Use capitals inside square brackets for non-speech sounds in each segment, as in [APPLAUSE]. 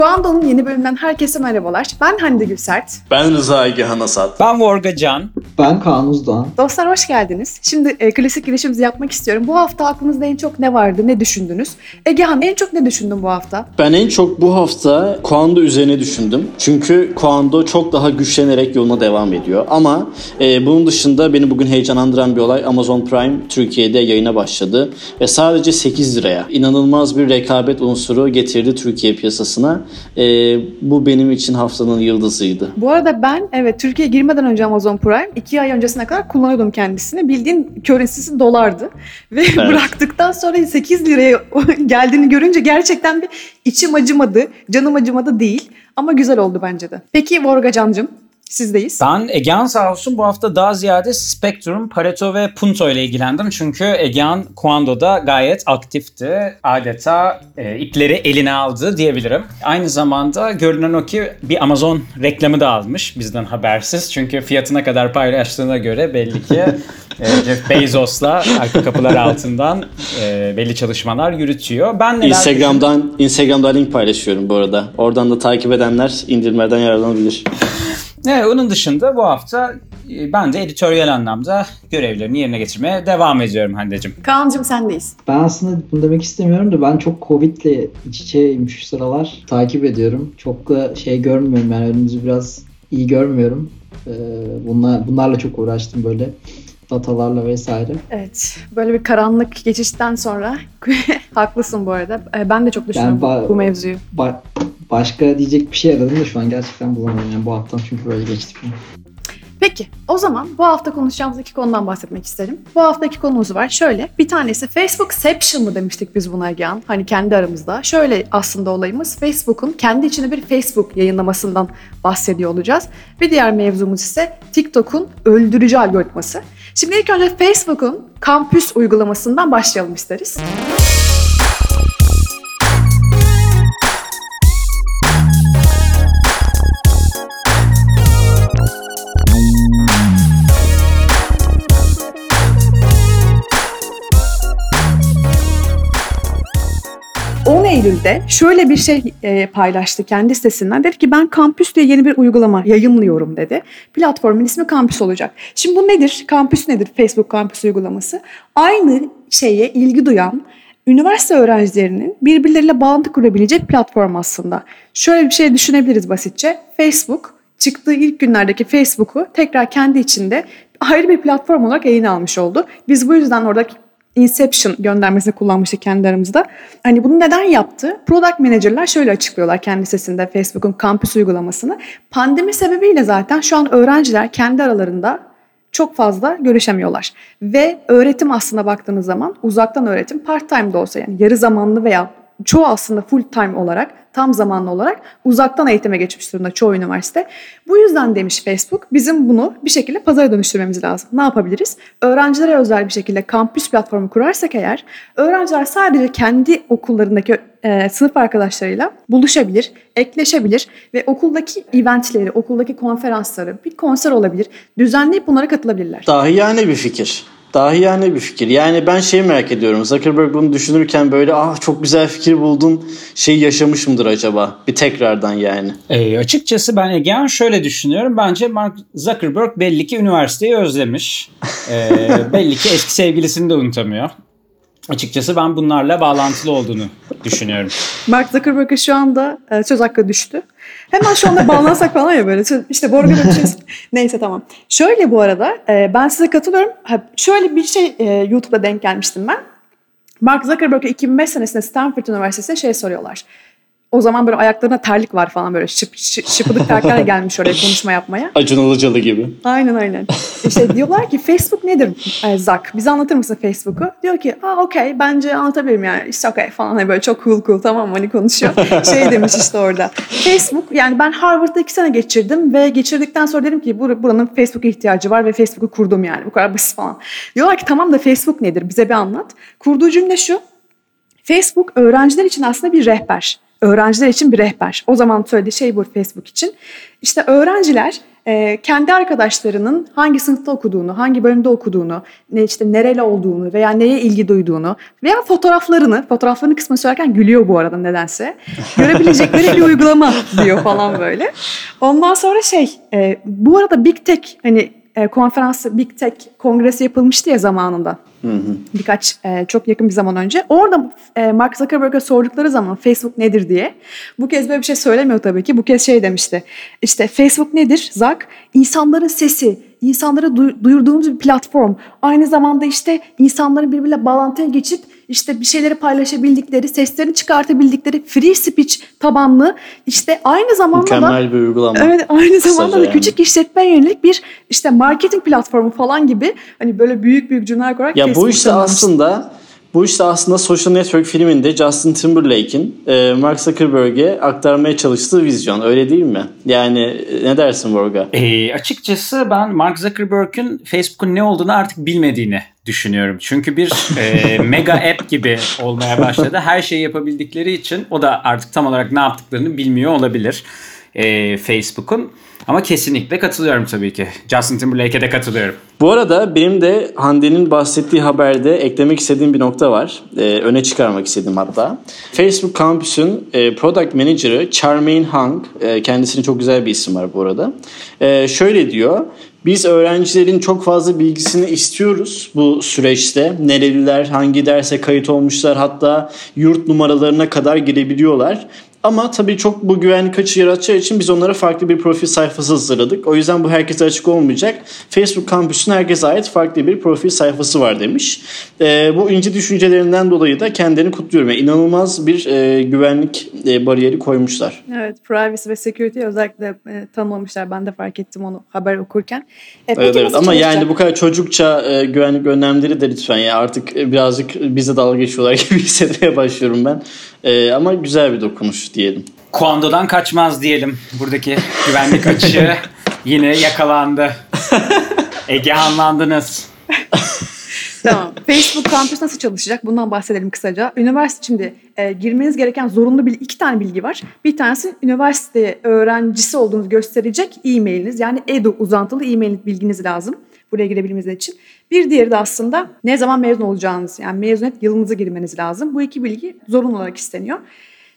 Kuando'nun yeni bölümünden herkese merhabalar. Ben Hande Gülsert. Ben Rıza Egehan Asat. Ben Vorga Can. Ben Kaan Uzdoğan. Dostlar hoş geldiniz. Şimdi e, klasik girişimizi yapmak istiyorum. Bu hafta aklınızda en çok ne vardı, ne düşündünüz? Egehan en çok ne düşündün bu hafta? Ben en çok bu hafta Kuando üzerine düşündüm. Çünkü Kuando çok daha güçlenerek yoluna devam ediyor. Ama e, bunun dışında beni bugün heyecanlandıran bir olay Amazon Prime Türkiye'de yayına başladı. Ve sadece 8 liraya inanılmaz bir rekabet unsuru getirdi Türkiye piyasasına. E, bu benim için haftanın yıldızıydı. Bu arada ben evet Türkiye'ye girmeden önce Amazon Prime 2 ay öncesine kadar kullanıyordum kendisini. Bildiğin currency'si dolardı. Ve Evet. bıraktıktan sonra 8 liraya [LAUGHS] geldiğini görünce gerçekten bir içim acımadı, canım acımadı değil. Ama güzel oldu bence de. Peki Vorga Can'cığım sizdeyiz. Ben Egehan sağ olsun bu hafta daha ziyade Spectrum, Pareto ve Punto ile ilgilendim. Çünkü Egehan Kuando'da gayet aktifti. Adeta e, ipleri eline aldı diyebilirim. Aynı zamanda görünen o ki bir Amazon reklamı da almış bizden habersiz. Çünkü fiyatına kadar paylaştığına göre belli ki e, Jeff Bezos'la arka kapılar altından e, belli çalışmalar yürütüyor. Ben neler Instagram'dan Instagram'da link paylaşıyorum bu arada. Oradan da takip edenler indirmeden yararlanabilir. Evet, onun dışında bu hafta e, ben de editoryal anlamda görevlerini yerine getirmeye devam ediyorum Hande'cim. Kaan'cığım sendeyiz. Ben aslında bunu demek istemiyorum da ben çok Covid'le iç içeyim şu sıralar. Takip ediyorum. Çok da şey görmüyorum yani önümüzü biraz iyi görmüyorum. Ee, bunlar, bunlarla çok uğraştım böyle datalarla vesaire. Evet, böyle bir karanlık geçişten sonra [LAUGHS] haklısın bu arada. Ee, Ben de çok düşünüyorum ba- bu, bu mevzuyu. Ba- başka diyecek bir şey aradım da şu an gerçekten bulamadım yani bu haftam çünkü böyle geçti. Peki, o zaman bu hafta konuşacağımız iki konudan bahsetmek isterim. Bu haftaki konumuz var. Şöyle, bir tanesi Facebookception mı demiştik biz buna Egehan? Hani kendi aramızda. Şöyle aslında olayımız Facebook'un kendi içinde bir Facebook yayınlamasından bahsediyor olacağız. Bir diğer mevzumuz ise TikTok'un öldürücü algoritması. Şimdi ilk önce Facebook'un kampüs uygulamasından başlayalım isteriz. Eylül'de şöyle bir şey e, paylaştı kendi sitesinden. Dedi ki ben Kampüs diye yeni bir uygulama yayınlıyorum dedi. Platformun ismi Kampüs olacak. Şimdi bu nedir? Kampüs nedir? Facebook Kampüs uygulaması. Aynı şeye ilgi duyan üniversite öğrencilerinin birbirleriyle bağlantı kurabileceği platform aslında. Şöyle bir şey düşünebiliriz basitçe. Facebook çıktığı ilk günlerdeki Facebook'u tekrar kendi içinde ayrı bir platform olarak yayına almış oldu. Biz bu yüzden oradaki Inception göndermesini kullanmıştık kendi aramızda. Hani bunu neden yaptı? Product Manager'lar şöyle açıklıyorlar kendi sitesinde Facebook'un kampüs uygulamasını. Pandemi sebebiyle zaten şu an öğrenciler kendi aralarında çok fazla görüşemiyorlar. Ve öğretim aslında baktığınız zaman uzaktan öğretim part time de olsa yani yarı zamanlı veya çoğu aslında full time olarak tam zamanlı olarak uzaktan eğitime geçmiş durumda çoğu üniversite. Bu yüzden demiş Facebook bizim bunu bir şekilde pazara dönüştürmemiz lazım. Ne yapabiliriz? Öğrencilere özel bir şekilde kampüs platformu kurarsak eğer öğrenciler sadece kendi okullarındaki e, sınıf arkadaşlarıyla buluşabilir, ekleşebilir ve okuldaki eventleri, okuldaki konferansları, bir konser olabilir, düzenleyip bunlara katılabilirler. Dahiyane bir fikir. Dahiyane bir fikir. Yani ben şeyi merak ediyorum. Zuckerberg bunu düşünürken böyle ah çok güzel fikir buldum şey yaşamış mıdır acaba? Bir tekrardan yani. E, açıkçası ben Egehan şöyle düşünüyorum. Bence Mark Zuckerberg belli ki üniversiteyi özlemiş. E, [LAUGHS] belli ki eski sevgilisini de unutamıyor. Açıkçası ben bunlarla bağlantılı olduğunu düşünüyorum. Mark Zuckerberg'e şu anda e, söz hakkı düştü. Hemen şu anda bağlansak falan ya böyle. İşte arada bir şey- Neyse tamam. Şöyle bu arada e, ben size katılıyorum. Ha, şöyle bir şey e, YouTube'da denk gelmiştim ben. Mark Zuckerberg'e 2005 senesinde Stanford Üniversitesi'ne şey soruyorlar. O zaman böyle ayaklarına terlik var falan böyle şıp, şıp, şıpıdık terliklerle gelmiş oraya konuşma yapmaya. [LAUGHS] Acun Ilıcalı gibi. Aynen aynen. İşte diyorlar ki Facebook nedir e, Zuck? Bize anlatır mısın Facebook'u? Diyor ki aa okey bence anlatabilirim yani işte okey falan hani böyle çok cool cool tamam mı? hani konuşuyor. şey demiş işte orada. Facebook yani ben Harvard'da iki sene geçirdim ve geçirdikten sonra dedim ki "Bur- buranın Facebook'a ihtiyacı var ve Facebook'u kurdum yani bu kadar basit falan. Diyorlar ki tamam da Facebook nedir bize bir anlat. Kurduğu cümle şu. Facebook öğrenciler için aslında bir rehber. Öğrenciler için bir rehber. O zaman söylediği şey bu Facebook için. İşte öğrenciler e, kendi arkadaşlarının hangi sınıfta okuduğunu, hangi bölümde okuduğunu, ne işte nereli olduğunu veya neye ilgi duyduğunu veya fotoğraflarını, fotoğraflarını kısmını söylerken gülüyor bu arada nedense. Görebilecekleri bir uygulama diyor falan böyle. Ondan sonra şey, e, bu arada Big Tech hani e, konferansı Big Tech kongresi yapılmıştı ya zamanında. Birkaç e, çok yakın bir zaman önce. Orada e, Mark Zuckerberg'e sordukları zaman Facebook nedir diye. Bu kez böyle bir şey söylemiyor tabii ki. Bu kez şey demişti. İşte Facebook nedir Zuck? İnsanların sesi, insanlara du- duyurduğumuz bir platform. Aynı zamanda işte insanların birbiriyle bağlantıya geçip işte bir şeyleri paylaşabildikleri, seslerini çıkartabildikleri free speech tabanlı işte aynı zamanda da Mükemmel bir uygulama. Evet aynı zamanda Kısaca da yani. küçük işletmeye yönelik bir işte marketing platformu falan gibi hani böyle büyük büyük cümleler kurarak Ya bu işte aslında bu işte aslında Social Network filminde Justin Timberlake'in e, Mark Zuckerberg'e aktarmaya çalıştığı vizyon öyle değil mi? Yani e, ne dersin Borga? E, açıkçası ben Mark Zuckerberg'ün Facebook'un ne olduğunu artık bilmediğini düşünüyorum. Çünkü bir e, [LAUGHS] mega app gibi olmaya başladı. Her şeyi yapabildikleri için o da artık tam olarak ne yaptıklarını bilmiyor olabilir e, Facebook'un. Ama kesinlikle katılıyorum tabii ki. Justin Timberlake'e de katılıyorum. Bu arada benim de Hande'nin bahsettiği haberde eklemek istediğim bir nokta var. Ee, öne çıkarmak istedim hatta. Facebook Campus'un e, Product Manager'ı Charmaine Hang, e, kendisinin çok güzel bir isim var bu arada. E, şöyle diyor, biz öğrencilerin çok fazla bilgisini istiyoruz bu süreçte. Nereliler, hangi derse kayıt olmuşlar hatta yurt numaralarına kadar girebiliyorlar. Ama tabii çok bu güvenlik açığı yaratacağı için biz onlara farklı bir profil sayfası hazırladık. O yüzden bu herkese açık olmayacak. Facebook Campus'un herkese ait farklı bir profil sayfası var demiş. Ee, bu ince düşüncelerinden dolayı da kendilerini kutluyorum. Yani inanılmaz bir e, güvenlik e, bariyeri koymuşlar. Evet, privacy ve security özellikle e, tanımlamışlar. Ben de fark ettim onu haber okurken. E, Evet, evet. Ama çalışacak? yani bu kadar çocukça e, güvenlik önlemleri de lütfen ya artık e, birazcık bize dalga geçiyorlar [LAUGHS] gibi hissetmeye başlıyorum ben. E, ama güzel bir dokunuş diyelim. Kuando'dan kaçmaz diyelim. Buradaki güvenlik açığı [LAUGHS] yine yakalandı. Ege anlandınız. Tamam. Facebook Campus nasıl çalışacak? Bundan bahsedelim kısaca. Üniversite şimdi e, girmeniz gereken zorunlu bilgi, iki tane bilgi var. Bir tanesi üniversite öğrencisi olduğunuzu gösterecek e-mailiniz. Yani edu uzantılı e-mail bilginiz lazım. Buraya girebilmeniz için. Bir diğeri de aslında ne zaman mezun olacağınız. Yani mezuniyet yılınıza girmeniz lazım. Bu iki bilgi zorunlu olarak isteniyor.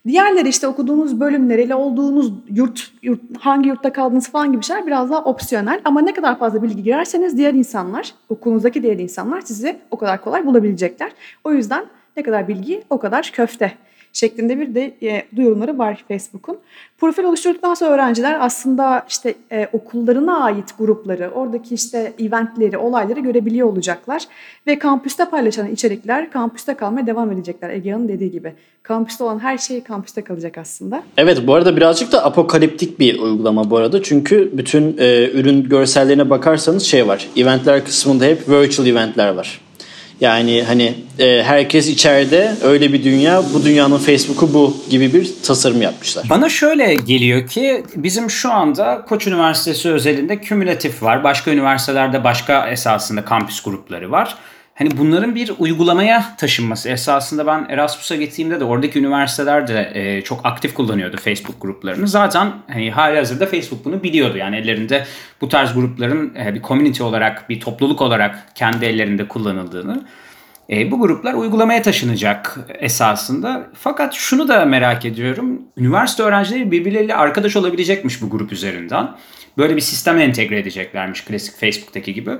Diğerleri işte okuduğunuz bölüm, nereli olduğunuz yurt, yurt, hangi yurtta kaldığınız falan gibi şeyler biraz daha opsiyonel. Ama ne kadar fazla bilgi girerseniz diğer insanlar, okulunuzdaki diğer insanlar sizi o kadar kolay bulabilecekler. O yüzden ne kadar bilgi o kadar köfte şeklinde bir de e, duyurumları var Facebook'un. Profil oluşturduktan sonra öğrenciler aslında işte e, okullarına ait grupları, oradaki işte eventleri, olayları görebiliyor olacaklar. Ve kampüste paylaşılan içerikler kampüste kalmaya devam edecekler. Ege'nin dediği gibi. Kampüste olan her şey kampüste kalacak aslında. Evet bu arada birazcık da apokaliptik bir uygulama bu arada. Çünkü bütün e, ürün görsellerine bakarsanız şey var. Eventler kısmında hep virtual eventler var. Yani hani e, herkes içeride öyle bir dünya, bu dünyanın Facebook'u bu gibi bir tasarım yapmışlar. Bana şöyle geliyor ki bizim şu anda Koç Üniversitesi özelinde kümülatif var. Başka üniversitelerde başka esasında kampüs grupları var. Hani bunların bir uygulamaya taşınması. Esasında ben Erasmus'a gittiğimde de oradaki üniversiteler de e, çok aktif kullanıyordu Facebook gruplarını. Zaten hani hali hazırda Facebook bunu biliyordu. Yani ellerinde bu tarz grupların e, bir community olarak, bir topluluk olarak kendi ellerinde kullanıldığını. E, bu gruplar uygulamaya taşınacak esasında. Fakat şunu da merak ediyorum. Üniversite öğrencileri birbirleriyle arkadaş olabilecekmiş bu grup üzerinden. Böyle bir sisteme entegre edeceklermiş klasik Facebook'taki gibi.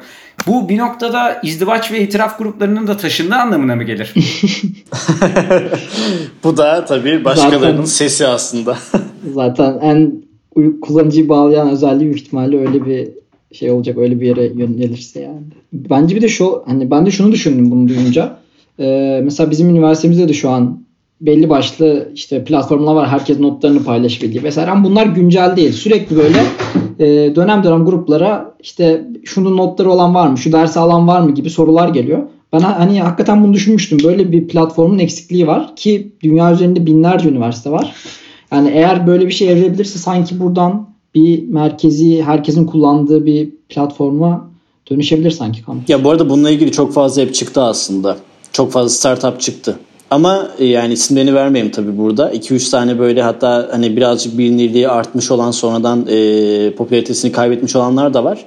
Bu bir noktada izdivaç ve itiraf gruplarının da taşındığı anlamına mı gelir? [LAUGHS] bu da tabii başkalarının Zaten- sesi aslında. Zaten en kullanıcıyı bağlayan özelliği büyük ihtimalle öyle bir şey olacak öyle bir yere yönelirse yani. Bence bir de şu hani ben de şunu düşündüm bunu duyunca. Ee, mesela bizim üniversitemizde de şu an belli başlı işte platformlar var. Herkes notlarını paylaşabildiği vesaire. Ama bunlar güncel değil. Sürekli böyle e, dönem dönem gruplara işte şunun notları olan var mı? Şu dersi alan var mı? gibi sorular geliyor. Ben ha- hani hakikaten bunu düşünmüştüm. Böyle bir platformun eksikliği var ki dünya üzerinde binlerce üniversite var. Yani eğer böyle bir şey evrilebilirse sanki buradan bir merkezi herkesin kullandığı bir platforma dönüşebilir sanki kampüs. ya bu arada bununla ilgili çok fazla app çıktı aslında. Çok fazla startup çıktı. Ama e, yani isimlerini vermeyeyim tabii burada. 2-3 tane böyle hatta hani birazcık bilinirliği artmış olan sonradan e, popülaritesini kaybetmiş olanlar da var.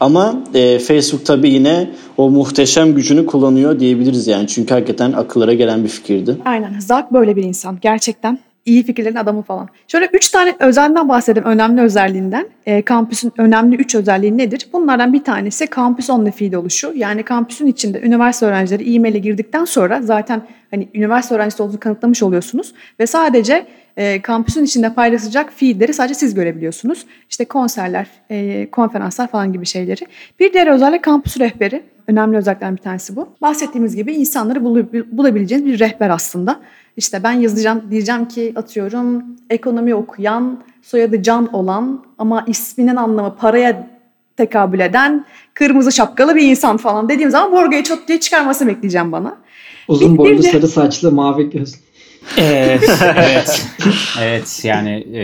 Ama e, Facebook tabii yine o muhteşem gücünü kullanıyor diyebiliriz yani. Çünkü hakikaten akıllara gelen bir fikirdi. Aynen. Zak böyle bir insan. Gerçekten iyi fikirlerin adamı falan. Şöyle üç tane özelliğinden bahsedeyim. Önemli özelliğinden. E, kampüsün önemli üç özelliği nedir? Bunlardan bir tanesi kampüs only feed oluşu. Yani kampüsün içinde üniversite öğrencileri e-mail'e girdikten sonra zaten hani üniversite öğrencisi olduğunu kanıtlamış oluyorsunuz. Ve sadece e, kampüsün içinde paylaşacak feedleri sadece siz görebiliyorsunuz. İşte konserler, e, konferanslar falan gibi şeyleri. Bir diğer özellik kampüs rehberi. Önemli özelliklerden bir tanesi bu. Bahsettiğimiz gibi insanları bulabileceğiniz bir rehber aslında. İşte ben yazacağım diyeceğim ki atıyorum ekonomi okuyan, soyadı Can olan ama isminin anlamı paraya tekabül eden kırmızı şapkalı bir insan falan dediğim zaman Borga'yı çok diye çıkarması bekleyeceğim bana. Uzun bir, boylu bir de... sarı saçlı mavi gözlü. evet, [LAUGHS] evet, evet yani e,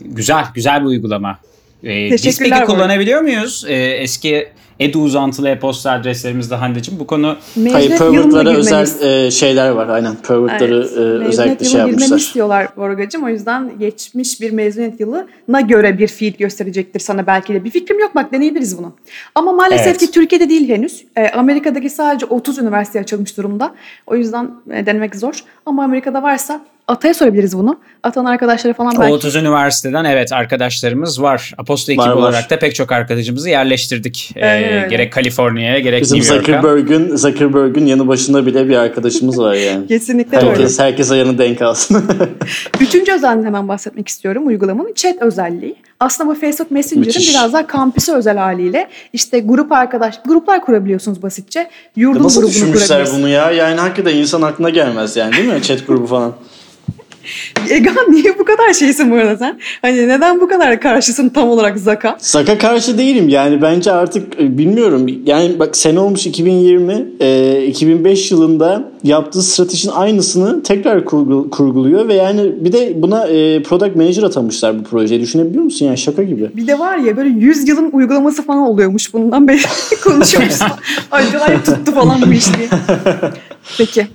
güzel güzel bir uygulama. E, biz peki kullanabiliyor muyuz? E, eski edu uzantılı e-posta adreslerimizde Hande'cim bu konu... Hayır pervertlara özel e, şeyler var aynen. Pervertları evet. e, özellikle şey yapmışlar. Girmemi istiyorlar Borgacığım. O yüzden geçmiş bir mezuniyet yılına göre bir feed gösterecektir sana belki de. Bir fikrim yok bak deneyebiliriz bunu. Ama maalesef evet. ki Türkiye'de değil henüz. E, Amerika'daki sadece 30 üniversite açılmış durumda. O yüzden e, denemek zor. Ama Amerika'da varsa Ata'ya sorabiliriz bunu. Ata'nın arkadaşları falan belki. 30 üniversiteden evet arkadaşlarımız var. Aposto ekibi var, olarak da pek çok arkadaşımızı yerleştirdik. Evet, ee, gerek Kaliforniya'ya gerek Bizim New York'a. Zuckerberg'ün Zuckerberg'ün yanı başında bile bir arkadaşımız var yani. [LAUGHS] Kesinlikle herkes, öyle. Herkes ayağını denk alsın. [LAUGHS] Üçüncü özelliğini hemen bahsetmek istiyorum uygulamanın. Chat özelliği. Aslında bu Facebook Messenger'ın biraz daha kampüse özel haliyle işte grup arkadaş, gruplar kurabiliyorsunuz basitçe. Yurdum Nasıl grubunu düşünmüşler bunu ya? Yani hakikaten insan aklına gelmez yani değil mi? Chat grubu falan. [LAUGHS] [LAUGHS] Egan niye bu kadar şeysin bu arada sen? Hani neden bu kadar karşısın tam olarak Zaka? Zaka karşı değilim yani bence artık e, bilmiyorum. Yani bak sene olmuş 2020. E, 2005 yılında yaptığı stratejinin aynısını tekrar kurguluyor ve yani bir de buna e, product manager atamışlar bu projeyi. Düşünebiliyor musun? Yani şaka gibi. Bir de var ya böyle 100 yılın uygulaması falan oluyormuş bundan beri [LAUGHS] konuşuyoruz. [LAUGHS] Acayip tuttu falan bu iş diye. Peki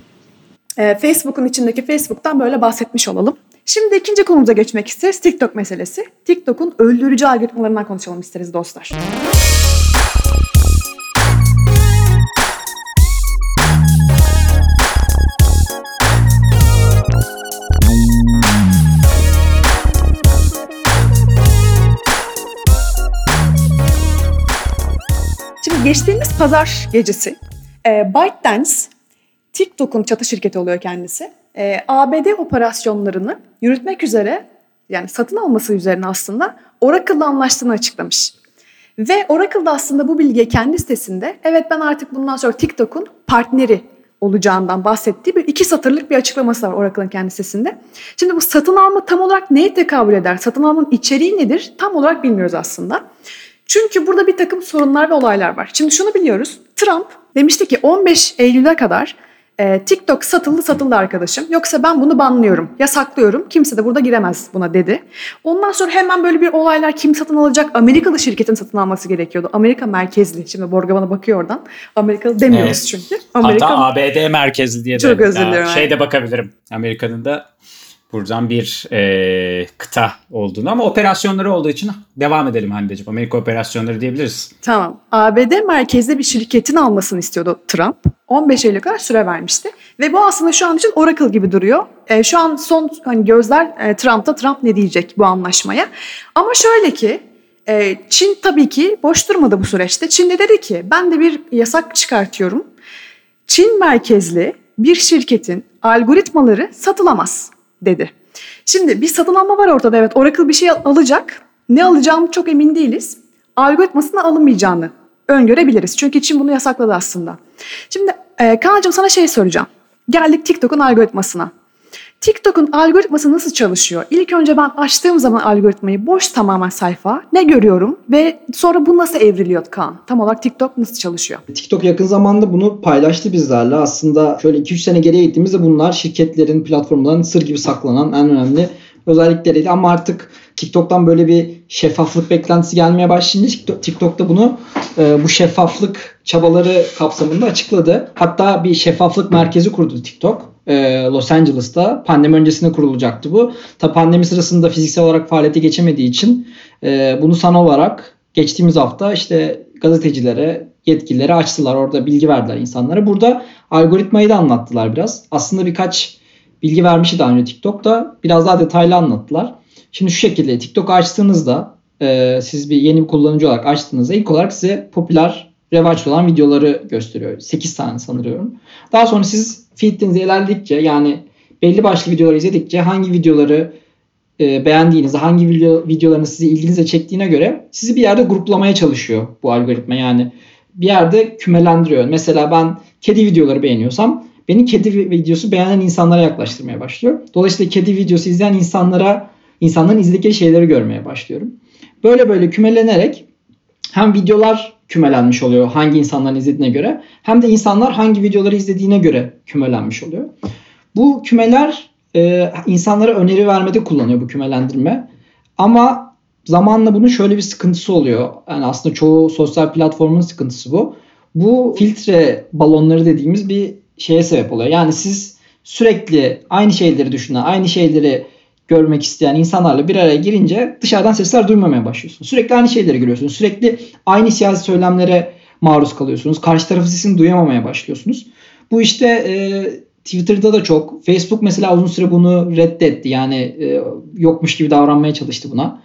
e, Facebook'un içindeki Facebook'tan böyle bahsetmiş olalım. Şimdi ikinci konumuza geçmek isteriz. TikTok meselesi. TikTok'un öldürücü algoritmalarından konuşalım isteriz dostlar. Şimdi geçtiğimiz pazar gecesi e, ByteDance TikTok'un çatı şirketi oluyor kendisi. E, ee, ABD operasyonlarını yürütmek üzere yani satın alması üzerine aslında Oracle'la anlaştığını açıklamış. Ve Oracle da aslında bu bilgiye kendi sitesinde evet ben artık bundan sonra TikTok'un partneri olacağından bahsettiği bir iki satırlık bir açıklaması var Oracle'ın kendi sitesinde. Şimdi bu satın alma tam olarak neye tekabül eder? Satın almanın içeriği nedir? Tam olarak bilmiyoruz aslında. Çünkü burada bir takım sorunlar ve olaylar var. Şimdi şunu biliyoruz. Trump demişti ki 15 Eylül'e kadar e, TikTok satıldı satıldı arkadaşım. Yoksa ben bunu banlıyorum, yasaklıyorum. Kimse de burada giremez buna dedi. Ondan sonra hemen böyle bir olaylar kim satın alacak? Amerikalı şirketin satın alması gerekiyordu. Amerika merkezli. Şimdi Borga bana bakıyor oradan. Amerikalı demiyoruz evet. çünkü. Amerika... Hatta ABD merkezli diye de. Çok özür dilerim. Şeyde bakabilirim. Amerika'nın da buradan bir e, kıta olduğunu ama operasyonları olduğu için devam edelim Hande'ciğim. Amerika operasyonları diyebiliriz. Tamam. ABD merkezli bir şirketin almasını istiyordu Trump. 15 Eylül'e kadar süre vermişti. Ve bu aslında şu an için Oracle gibi duruyor. E, şu an son hani gözler e, Trump'ta Trump ne diyecek bu anlaşmaya. Ama şöyle ki e, Çin tabii ki boş durmadı bu süreçte. Çin de dedi ki ben de bir yasak çıkartıyorum. Çin merkezli bir şirketin algoritmaları satılamaz dedi. Şimdi bir satın alma var ortada evet. Oracle bir şey alacak. Ne alacağımı çok emin değiliz. Algoritmasını alınmayacağını öngörebiliriz. Çünkü Çin bunu yasakladı aslında. Şimdi e, Kaan'cığım sana şey soracağım. Geldik TikTok'un algoritmasına. TikTok'un algoritması nasıl çalışıyor? İlk önce ben açtığım zaman algoritmayı boş tamamen sayfa ne görüyorum ve sonra bu nasıl evriliyor Kaan? Tam olarak TikTok nasıl çalışıyor? TikTok yakın zamanda bunu paylaştı bizlerle. Aslında şöyle 2-3 sene geriye gittiğimizde bunlar şirketlerin platformlarının sır gibi saklanan en önemli özellikleriydi ama artık TikTok'tan böyle bir şeffaflık beklentisi gelmeye başlayınca TikTok, TikTok'ta bunu e, bu şeffaflık çabaları kapsamında açıkladı. Hatta bir şeffaflık merkezi kurdu TikTok. E, Los Angeles'ta pandemi öncesinde kurulacaktı bu. Tabi pandemi sırasında fiziksel olarak faaliyete geçemediği için e, bunu sanal olarak geçtiğimiz hafta işte gazetecilere, yetkililere açtılar. Orada bilgi verdiler insanlara. Burada algoritmayı da anlattılar biraz. Aslında birkaç bilgi vermişti daha önce TikTok'ta. Biraz daha detaylı anlattılar. Şimdi şu şekilde TikTok açtığınızda e, siz bir yeni bir kullanıcı olarak açtığınızda ilk olarak size popüler revaç olan videoları gösteriyor. 8 tane sanıyorum. Daha sonra siz feed'inizi ilerledikçe yani belli başlı videoları izledikçe hangi videoları e, beğendiğinizde, hangi video, videoların sizi ilginize çektiğine göre sizi bir yerde gruplamaya çalışıyor bu algoritma. Yani bir yerde kümelendiriyor. Mesela ben kedi videoları beğeniyorsam beni kedi videosu beğenen insanlara yaklaştırmaya başlıyor. Dolayısıyla kedi videosu izleyen insanlara insanların izledikleri şeyleri görmeye başlıyorum. Böyle böyle kümelenerek hem videolar kümelenmiş oluyor hangi insanların izlediğine göre hem de insanlar hangi videoları izlediğine göre kümelenmiş oluyor. Bu kümeler e, insanlara öneri vermede kullanıyor bu kümelendirme. Ama zamanla bunun şöyle bir sıkıntısı oluyor. Yani aslında çoğu sosyal platformun sıkıntısı bu. Bu filtre balonları dediğimiz bir şeye sebep oluyor. Yani siz sürekli aynı şeyleri düşünen, aynı şeyleri görmek isteyen insanlarla bir araya girince dışarıdan sesler duymamaya başlıyorsunuz. Sürekli aynı şeyleri görüyorsunuz. Sürekli aynı siyasi söylemlere maruz kalıyorsunuz. Karşı tarafı sesini duyamamaya başlıyorsunuz. Bu işte e, Twitter'da da çok. Facebook mesela uzun süre bunu reddetti. Yani e, yokmuş gibi davranmaya çalıştı buna.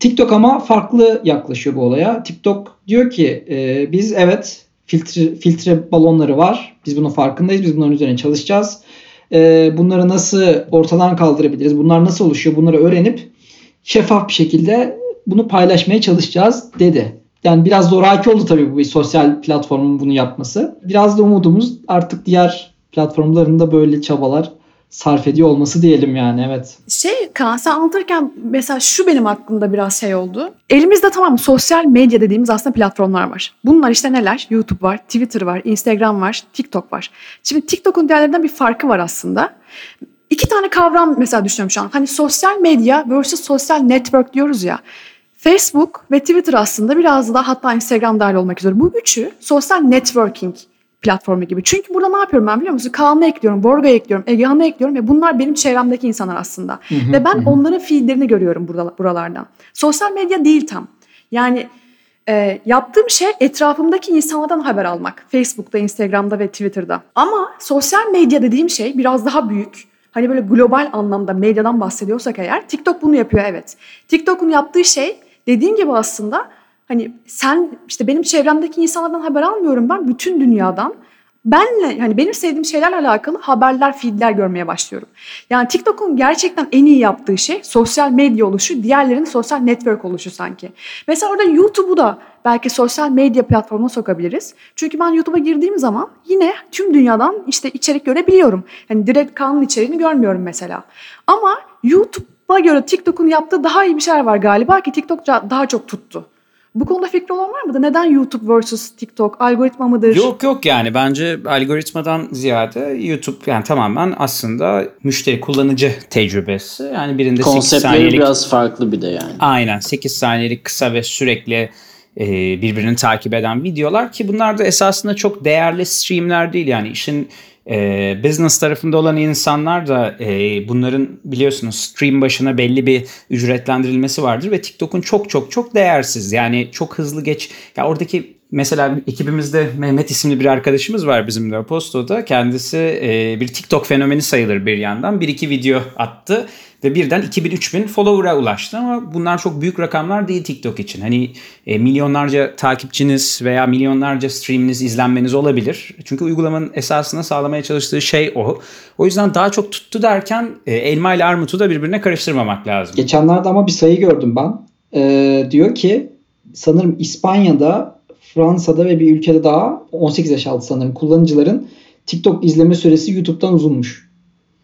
TikTok ama farklı yaklaşıyor bu olaya. TikTok diyor ki e, biz evet filtre, filtre balonları var. Biz bunun farkındayız. Biz bunların üzerine çalışacağız. E, bunları nasıl ortadan kaldırabiliriz? Bunlar nasıl oluşuyor? Bunları öğrenip şeffaf bir şekilde bunu paylaşmaya çalışacağız dedi. Yani biraz zoraki oldu tabii bu bir sosyal platformun bunu yapması. Biraz da umudumuz artık diğer platformlarında böyle çabalar sarf ediyor olması diyelim yani evet. Şey Kaan sen anlatırken mesela şu benim aklımda biraz şey oldu. Elimizde tamam sosyal medya dediğimiz aslında platformlar var. Bunlar işte neler? YouTube var, Twitter var, Instagram var, TikTok var. Şimdi TikTok'un diğerlerinden bir farkı var aslında. İki tane kavram mesela düşünüyorum şu an. Hani sosyal medya versus sosyal network diyoruz ya. Facebook ve Twitter aslında biraz daha hatta Instagram dahil olmak üzere bu üçü sosyal networking platformu gibi. Çünkü burada ne yapıyorum ben biliyor musun? Kaan'ı ekliyorum, Borga'yı ekliyorum, Egehan'ı ekliyorum ve bunlar benim çevremdeki insanlar aslında. Hı hı, ve ben hı. onların feedlerini görüyorum burada, buralardan. Sosyal medya değil tam. Yani e, yaptığım şey etrafımdaki insanlardan haber almak. Facebook'ta, Instagram'da ve Twitter'da. Ama sosyal medya dediğim şey biraz daha büyük. Hani böyle global anlamda medyadan bahsediyorsak eğer TikTok bunu yapıyor evet. TikTok'un yaptığı şey dediğim gibi aslında Hani sen işte benim çevremdeki insanlardan haber almıyorum ben bütün dünyadan. Benle hani benim sevdiğim şeylerle alakalı haberler, feedler görmeye başlıyorum. Yani TikTok'un gerçekten en iyi yaptığı şey sosyal medya oluşu, diğerlerinin sosyal network oluşu sanki. Mesela orada YouTube'u da belki sosyal medya platformuna sokabiliriz. Çünkü ben YouTube'a girdiğim zaman yine tüm dünyadan işte içerik görebiliyorum. Yani direkt kanun içeriğini görmüyorum mesela. Ama YouTube'a göre TikTok'un yaptığı daha iyi bir şeyler var galiba ki TikTok daha çok tuttu. Bu konuda fikri olan var mıdır? Neden YouTube versus TikTok? Algoritma mıdır? Yok yok yani bence algoritmadan ziyade YouTube yani tamamen aslında müşteri kullanıcı tecrübesi. Yani birinde Konseptleri 8 saniyelik... biraz farklı bir de yani. Aynen 8 saniyelik kısa ve sürekli e, birbirini takip eden videolar ki bunlar da esasında çok değerli streamler değil yani işin e, business tarafında olan insanlar da e, bunların biliyorsunuz stream başına belli bir ücretlendirilmesi vardır ve TikTok'un çok çok çok değersiz. Yani çok hızlı geç. Ya oradaki mesela ekibimizde Mehmet isimli bir arkadaşımız var bizim de Aposto'da. Kendisi e, bir TikTok fenomeni sayılır bir yandan. Bir iki video attı ve birden 2000-3000 follower'a ulaştı ama bunlar çok büyük rakamlar değil TikTok için. Hani e, milyonlarca takipçiniz veya milyonlarca streaminiz, izlenmeniz olabilir. Çünkü uygulamanın esasında sağlamaya çalıştığı şey o. O yüzden daha çok tuttu derken e, elma ile armutu da birbirine karıştırmamak lazım. Geçenlerde ama bir sayı gördüm ben. Ee, diyor ki sanırım İspanya'da, Fransa'da ve bir ülkede daha 18 yaş altı sanırım kullanıcıların TikTok izleme süresi YouTube'dan uzunmuş.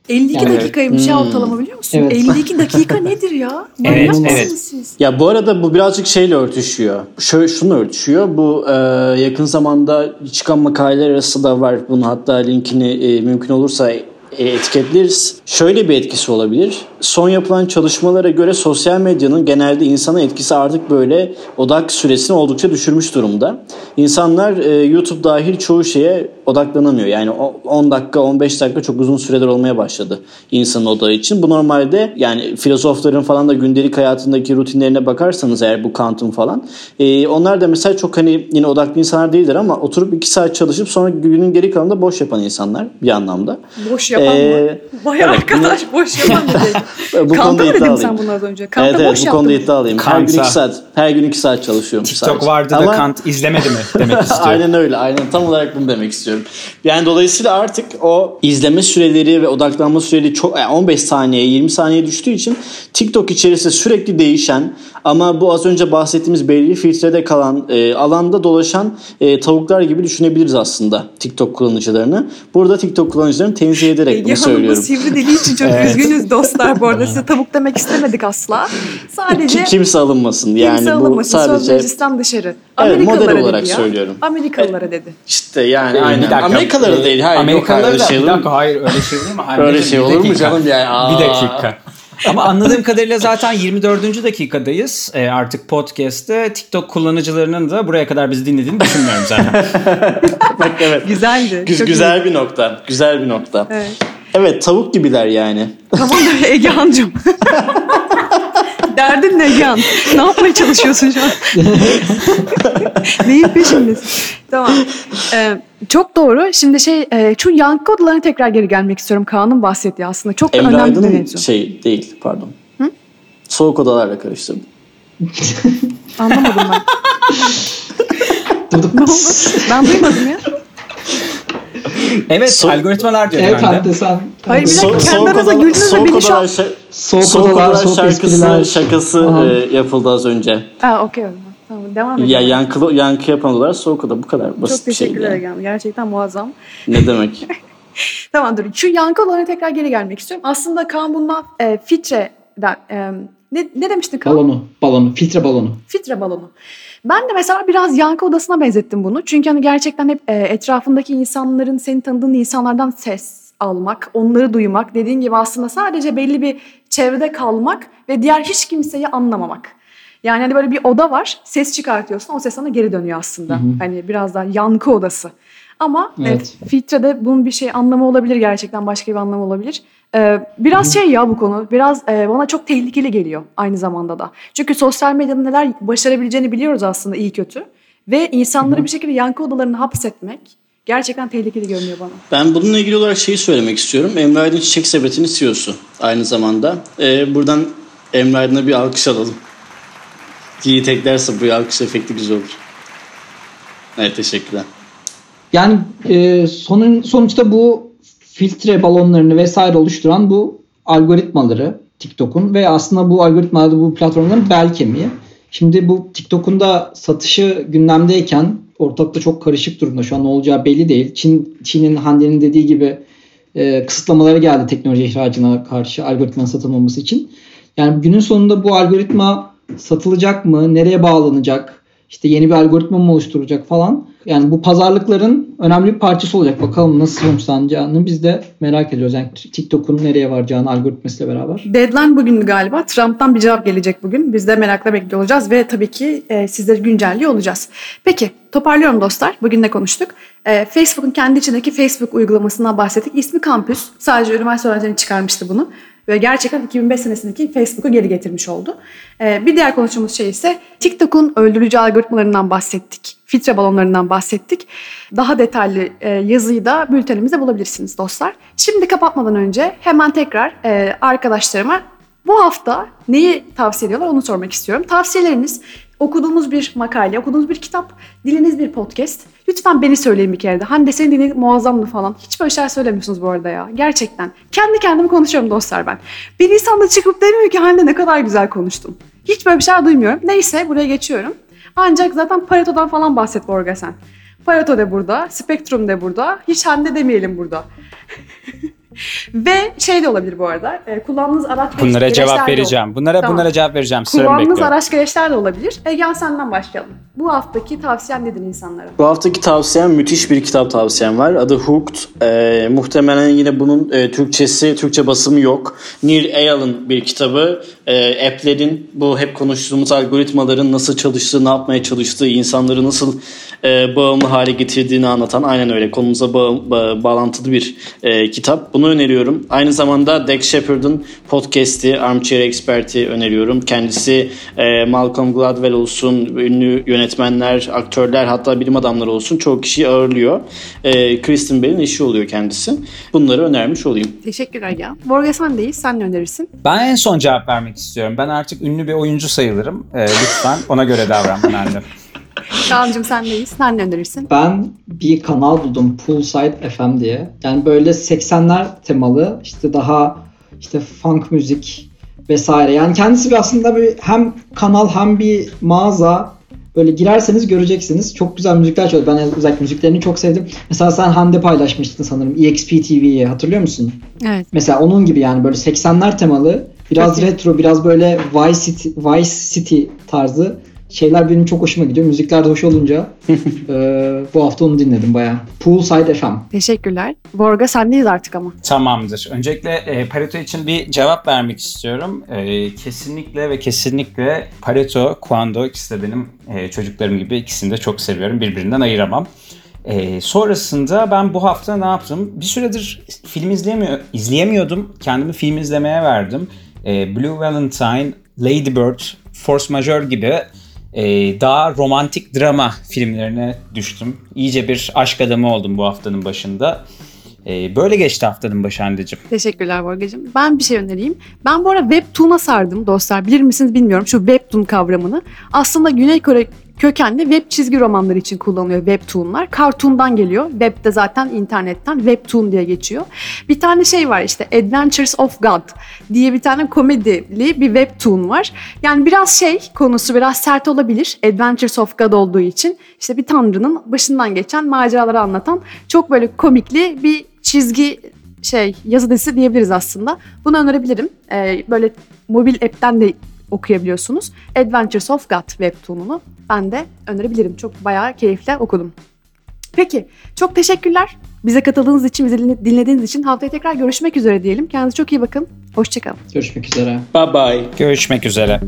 52 yani, dakikaymış hmm. ya ortalama biliyor musun? Evet. 52 dakika [LAUGHS] nedir ya? evet, evet. Siz? Ya bu arada bu birazcık şeyle örtüşüyor. Şöyle şunu örtüşüyor. Bu e, yakın zamanda çıkan makaleler arasında var. Bunu hatta linkini e, mümkün olursa etiketleriz. Şöyle bir etkisi olabilir. Son yapılan çalışmalara göre sosyal medyanın genelde insana etkisi artık böyle odak süresini oldukça düşürmüş durumda. İnsanlar e, YouTube dahil çoğu şeye odaklanamıyor. Yani 10 dakika 15 dakika çok uzun süreler olmaya başladı insanın odağı için. Bu normalde yani filozofların falan da gündelik hayatındaki rutinlerine bakarsanız eğer bu Kant'ın falan e, onlar da mesela çok hani yine odaklı insanlar değildir ama oturup 2 saat çalışıp sonra günün geri kalanında boş yapan insanlar bir anlamda. Boş yapan Ee, mı? Vay evet, arkadaş boş yapan dedi. [LAUGHS] Bu Kant'a konuda mı dedim iddialıyım. sen bunu az önce? Kant'a Evet evet boş bu konuda iddialıyım. Her gün Kant'a. 2 saat her gün 2 saat çalışıyorum TikTok sadece. vardı Ama- da Kant izlemedi mi demek [LAUGHS] istiyorum. aynen öyle. Aynen tam olarak bunu demek istiyorum. Yani dolayısıyla artık o izleme süreleri ve odaklanma süreleri çok yani 15 saniye 20 saniye düştüğü için TikTok içerisinde sürekli değişen ama bu az önce bahsettiğimiz belli filtrede kalan e, alanda dolaşan e, tavuklar gibi düşünebiliriz aslında TikTok kullanıcılarını. Burada TikTok kullanıcılarını tenzih ederek bunu Hanım bu söylüyorum. sivri dili için çok [LAUGHS] üzgünüz dostlar bu arada. Size tavuk demek [LAUGHS] istemedik asla. Sadece Ki kimse alınmasın. Yani kimse bu alınmasın. Söz sadece meclisten dışarı. Evet, Amerikalılara model dedi olarak ya. söylüyorum. Amerikalılara dedi. işte yani Ee, aynen. bir dakika. Amerikalıları Ee, değil. Hayır, Amerikalıları yok, da, hayır, bir şey mu? dakika hayır öyle şey olur mu? Hayır, Öyle bir şey olur mu canım yani? Bir dakika. Ama anladığım kadarıyla zaten 24. dakikadayız. Ee, artık podcast'te TikTok kullanıcılarının da buraya kadar bizi dinlediğini düşünmüyorum zaten. [LAUGHS] Bak evet. Güzeldi. Güz- çok güzel iyi. bir nokta. Güzel bir nokta. Evet. Evet tavuk gibiler yani. Tamam Egehan'cığım. [LAUGHS] [LAUGHS] Derdin ne Egehan? Ne yapmaya çalışıyorsun şu an? [LAUGHS] Neyin peşindesin? Tamam. Ee, çok doğru. Şimdi şey e, şu yankı odalarına tekrar geri gelmek istiyorum. Kaan'ın bahsettiği aslında. Çok Emre önemli bir Aydın'ın mevzu. şey değil pardon. Soğuk odalarla karıştırdım. [LAUGHS] Anlamadım ben. Durduk. Ne oldu? Ben duymadım ya. Evet So- algoritmalar diyor Evet ben de. Hande sen. Hayır, bir dakika, So- kendi soğuk aranızda odalar, güldünüz de soğuk beni şu an- odalar, şa- Soğuk soğuk odalar, odalar soğuk şarkısı, espriler. şakası Aha. e, yapıldı az önce. Ha okey o zaman. Tamam devam edelim. Ya yankı, yankı yapan odalar soğuk oda bu kadar basit Çok bir şey. teşekkürler yani. Gerçekten muazzam. Ne demek? [LAUGHS] Tamam dur. Şu yankı odalarına tekrar geri gelmek istiyorum. Aslında Kaan bundan e, filtreden e, ne, ne demiştin Kaan? Balonu, balonu, filtre balonu. Filtre balonu. Ben de mesela biraz yankı odasına benzettim bunu. Çünkü hani gerçekten hep e, etrafındaki insanların, seni tanıdığın insanlardan ses almak, onları duymak. Dediğin gibi aslında sadece belli bir çevrede kalmak ve diğer hiç kimseyi anlamamak. Yani hani böyle bir oda var, ses çıkartıyorsun, o ses sana geri dönüyor aslında. Hani biraz daha yankı odası. Ama Evet. evet. filtrede bunun bir şey anlamı olabilir gerçekten, başka bir anlamı olabilir. Ee, biraz şey ya bu konu, biraz e, bana çok tehlikeli geliyor aynı zamanda da. Çünkü sosyal medyanın neler başarabileceğini biliyoruz aslında iyi kötü. Ve insanları bir şekilde yankı odalarına hapsetmek gerçekten tehlikeli görünüyor bana. Ben bununla ilgili olarak şeyi söylemek istiyorum. Emre Aydın Çiçek Sepeti'nin CEO'su aynı zamanda. Ee, buradan Emre Aydın'a bir alkış alalım. Yiğit eklerse bu alkış efekti güzel olur. Evet teşekkürler. Yani e, sonun sonuçta bu filtre balonlarını vesaire oluşturan bu algoritmaları TikTok'un ve aslında bu algoritmalarda bu platformların bel kemiği. Şimdi bu TikTok'un da satışı gündemdeyken ortalıkta çok karışık durumda. Şu an ne olacağı belli değil. Çin Çin'in Hande'nin dediği gibi e, kısıtlamaları geldi teknoloji ihracına karşı algoritmanın satılmaması için. Yani günün sonunda bu algoritma satılacak mı? Nereye bağlanacak? İşte yeni bir algoritma mı oluşturacak falan. Yani bu pazarlıkların önemli bir parçası olacak. Bakalım nasıl sonuçlanacağını biz de merak ediyoruz. Yani TikTok'un nereye varacağını algoritmasıyla beraber. Deadline bugün galiba. Trump'tan bir cevap gelecek bugün. Biz de merakla bekliyor olacağız ve tabii ki e, sizleri güncelliyor olacağız. Peki toparlıyorum dostlar. Bugün ne konuştuk? E, Facebook'un kendi içindeki Facebook uygulamasından bahsettik. İsmi Campus. Sadece üniversite öğrencileri çıkarmıştı bunu. Ve gerçekten 2005 senesindeki Facebook'u geri getirmiş oldu. E, bir diğer konuştuğumuz şey ise TikTok'un öldürücü algoritmalarından bahsettik. Filtre balonlarından bahsettik. Daha detaylı e, yazıyı da bültenimizde bulabilirsiniz dostlar. Şimdi kapatmadan önce hemen tekrar e, arkadaşlarıma bu hafta neyi tavsiye ediyorlar onu sormak istiyorum. Tavsiyeleriniz okuduğumuz bir makale, okuduğunuz bir kitap, diliniz bir podcast. Lütfen beni söyleyin bir kere de. Hande senin dilin muazzamdı falan. Hiç böyle şeyler söylemiyorsunuz bu arada ya. Gerçekten. Kendi kendime konuşuyorum dostlar ben. Bir insan da çıkıp demiyor ki Hande ne kadar güzel konuştun. Hiç böyle bir şeyler duymuyorum. Neyse buraya geçiyorum. Ancak zaten Pareto'dan falan bahset Borga sen. Pareto de burada, Spektrum de burada. Hiç Hande demeyelim burada. [LAUGHS] Ve şey de olabilir bu arada. E, kullandığınız araç Bunlara gereçler cevap vereceğim. Bunlara Tamam. bunlara cevap vereceğim. Sıramı Kullandığınız bekliyorum. araç gereçler de olabilir. Egen senden başlayalım. Bu haftaki tavsiyen nedir insanlara? Bu haftaki tavsiyem müthiş bir kitap tavsiyem var. Adı Hooked. Ee, muhtemelen yine bunun e, Türkçesi, Türkçe basımı yok. Neil Eyal'ın bir kitabı. E, app'lerin bu hep konuştuğumuz algoritmaların nasıl çalıştığı, ne yapmaya çalıştığı, insanları nasıl e, bağımlı hale getirdiğini anlatan aynen öyle konumuza bağ, bağ- bağlantılı bir e, kitap. Bunu öneriyorum. Aynı zamanda Dex Shepard'ın podcast'i Armchair Expert'i öneriyorum. Kendisi e, Malcolm Gladwell olsun, ünlü yönetmenler, aktörler hatta bilim adamları olsun çoğu kişiyi ağırlıyor. E, Kristen Bell'in eşi oluyor kendisi. Bunları önermiş olayım. Teşekkürler Egen. Borge sendeyiz. Sen ne önerirsin? Ben en son cevap vermek istiyorum. Ben artık ünlü bir oyuncu sayılırım. Ee, lütfen ona göre davran benimle. Kaan'cığım sendeyiz. Sen ne önerirsin? Ben bir kanal buldum Poolside FM diye. Yani böyle 80'ler temalı işte daha işte funk müzik vesaire. Yani kendisi bir aslında bir hem kanal hem bir mağaza böyle girerseniz göreceksiniz. Çok güzel müzikler çalıyor. Ben özellikle müziklerini çok sevdim. Mesela sen Hande paylaşmıştın sanırım EXP TV'yi hatırlıyor musun? Evet. Mesela onun gibi yani böyle 80'ler temalı biraz retro biraz böyle Vice City, Vice City tarzı şeyler benim çok hoşuma gidiyor. Müzikler de hoş olunca eee, [LAUGHS] bu hafta onu dinledim bayağı. Poolside FM. Teşekkürler. Borga sendeyiz artık ama. Tamamdır. Öncelikle e, Pareto için bir cevap vermek istiyorum. E, kesinlikle ve kesinlikle Pareto, Kuando ikisi de benim e, çocuklarım gibi ikisini de çok seviyorum. Birbirinden ayıramam. E, sonrasında ben bu hafta ne yaptım? Bir süredir film izleyemiyor, izleyemiyordum. Kendimi film izlemeye verdim. E, Blue Valentine, Lady Bird, Force Majeure gibi e, daha romantik drama filmlerine düştüm. İyice bir aşk adamı oldum bu haftanın başında. E, böyle geçti haftanın başı Hande'cim. Teşekkürler Borgacığım. Ben bir şey önereyim. Ben bu ara Webtoon'a sardım dostlar. Bilir misiniz bilmiyorum şu Webtoon kavramını. Aslında Güney Kore kökenli web çizgi romanları için kullanılıyor Webtoon'lar. Cartoon'dan geliyor. Web de zaten internetten Webtoon diye geçiyor. Bir tane şey var işte Adventures of God diye bir tane komedili bir Webtoon var. Yani biraz şey konusu biraz sert olabilir. Adventures of God olduğu için. işte bir tanrının başından geçen maceraları anlatan çok böyle komikli bir çizgi şey yazı dizisi diyebiliriz aslında. Bunu önerebilirim. Ee, böyle mobil app'ten de okuyabiliyorsunuz. Adventures of God webtoon'unu ben de önerebilirim. Çok bayağı keyifle okudum. Peki çok teşekkürler. Bize katıldığınız için, bizi dinle- dinlediğiniz için haftaya tekrar görüşmek üzere diyelim. Kendinize çok iyi bakın. Hoşçakalın. Görüşmek üzere. Bye bye. Görüşmek üzere.